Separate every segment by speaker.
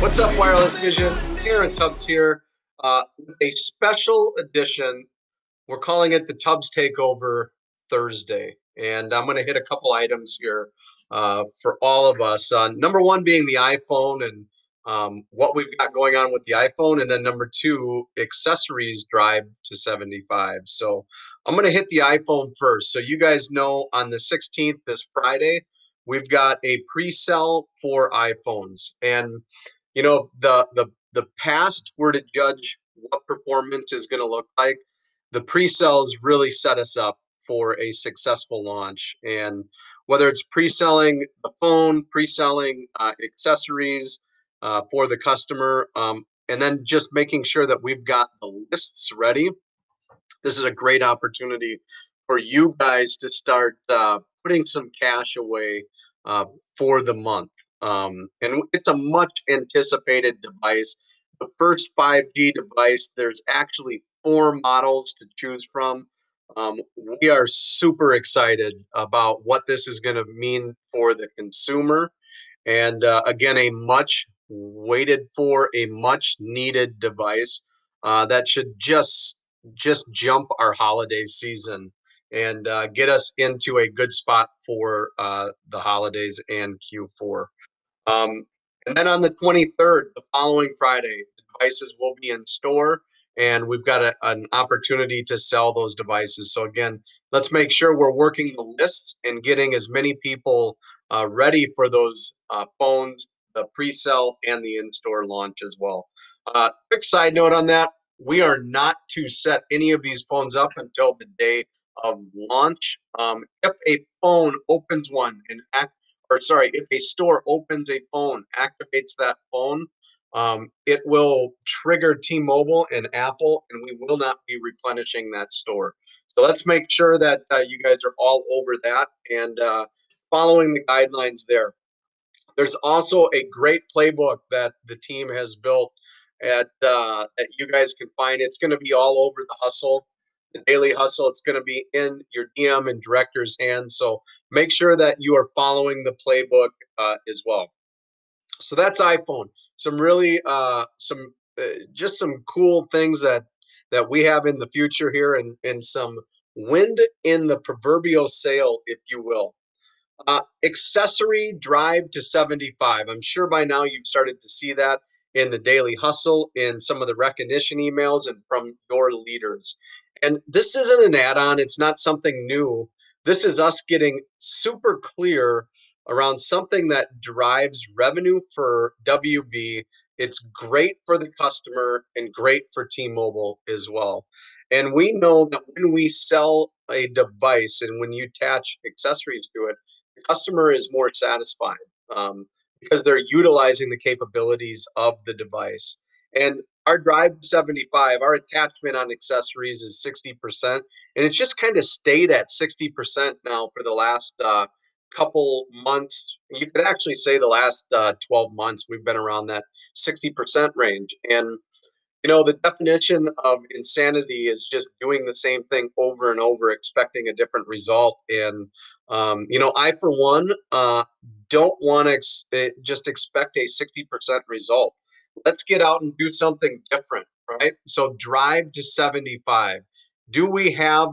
Speaker 1: Wireless Vision. Aaron Tubbs here uh, with a special edition. We're calling it the Tubbs Takeover Thursday. And I'm going to hit a couple items here uh, for all of us. Uh, number one being the iPhone and um, what we've got going on with the iPhone. And then number two, accessories drive to 75. So I'm going to hit the iPhone first. So you guys know on the 16th, this Friday, we've got a pre-sale for iPhones. And you know, the the the past were to judge what performance is going to look like, the pre-sales really set us up for a successful launch. And whether it's pre-selling the phone, pre-selling uh, accessories uh, for the customer, um, and then just making sure that we've got the lists ready. This is a great opportunity for you guys to start uh, putting some cash away uh, for the month. Um, and it's a much anticipated device. The first 5G device, there's actually four models to choose from. Um, we are super excited about what this is going to mean for the consumer. And uh, again, a much waited for, a much needed device uh, that should just just jump our holiday season and uh, get us into a good spot for uh, the holidays and Q4. Um, and then on the 23rd, the following Friday, the devices will be in store and we've got a, an opportunity to sell those devices. So again, let's make sure we're working the lists and getting as many people uh, ready for those uh, phones, the pre-sale and the in-store launch as well. Uh, quick side note on that: we are not to set any of these phones up until the day of launch. Um, if a phone opens one and act, or sorry, if a store opens a phone, activates that phone, um, it will trigger T-Mobile and Apple, and we will not be replenishing that store. So let's make sure that uh, you guys are all over that and uh, following the guidelines there. There's also a great playbook that the team has built at uh, that you guys can find. It's going to be all over the hustle, the daily hustle. It's going to be in your DM and director's hands. So make sure that you are following the playbook uh, as well. So that's iPhone. Some really uh, some uh, just some cool things that that we have in the future here, and and some wind in the proverbial sail, if you will. Uh, accessory drive to 75. I'm sure by now you've started to see that in the daily hustle, in some of the recognition emails, and from your leaders. And this isn't an add on, it's not something new. This is us getting super clear around something that drives revenue for WV. It's great for the customer and great for T Mobile as well. And we know that when we sell a device and when you attach accessories to it, the customer is more satisfied um, because they're utilizing the capabilities of the device. And our drive 75, our attachment on accessories is 60%. And it's just kind of stayed at 60% now for the last uh, couple months, you could actually say the last uh, 12 months, we've been around that 60% range. And, you know, the definition of insanity is just doing the same thing over and over, expecting a different result. And, um, you know, I, for one, uh, don't want to ex- eh, just expect a 60% result. Let's get out and do something different, right? So drive to 75. Do we have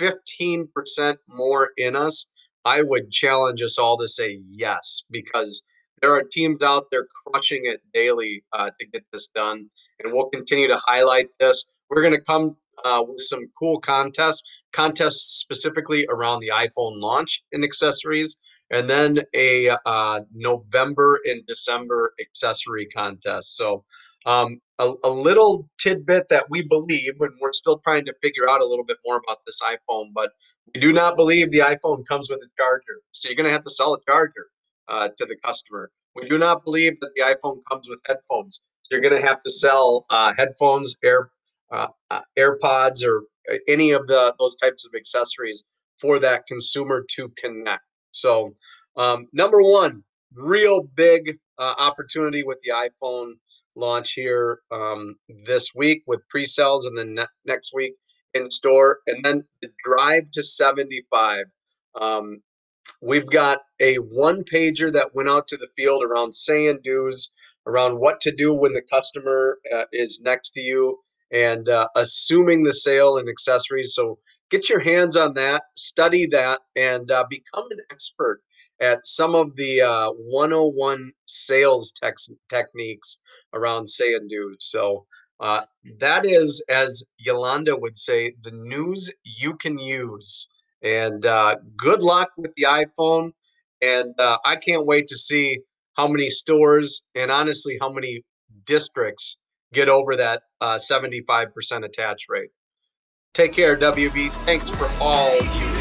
Speaker 1: 15% more in us? I would challenge us all to say yes, because there are teams out there crushing it daily uh, to get this done. And we'll continue to highlight this. We're going to come uh, with some cool contests, contests specifically around the iPhone launch and accessories, and then a uh, November and December accessory contest. So, um, a, a, little tidbit that we believe, and we're still trying to figure out a little bit more about this iPhone, but we do not believe the iPhone comes with a charger. So you're going to have to sell a charger uh, to the customer. We do not believe that the iPhone comes with headphones. You're going to have to sell uh, headphones, Air uh, uh AirPods, or uh, any of the those types of accessories for that consumer to connect. So um, number one, real big uh, opportunity with the iPhone launch here um, this week with pre-sales, and then ne- next week in store, and then the drive to 75. Um, we've got a one pager that went out to the field around saying do's around what to do when the customer uh, is next to you and uh, assuming the sale and accessories. So get your hands on that, study that, and uh, become an expert at some of the uh, 101 sales tex- techniques around say and do. So uh, that is, as Yolanda would say, the news you can use. And uh, good luck with the iPhone. And uh, I can't wait to see how many stores and honestly how many districts get over that uh, 75% attach rate. Take care, WV. Thanks for all you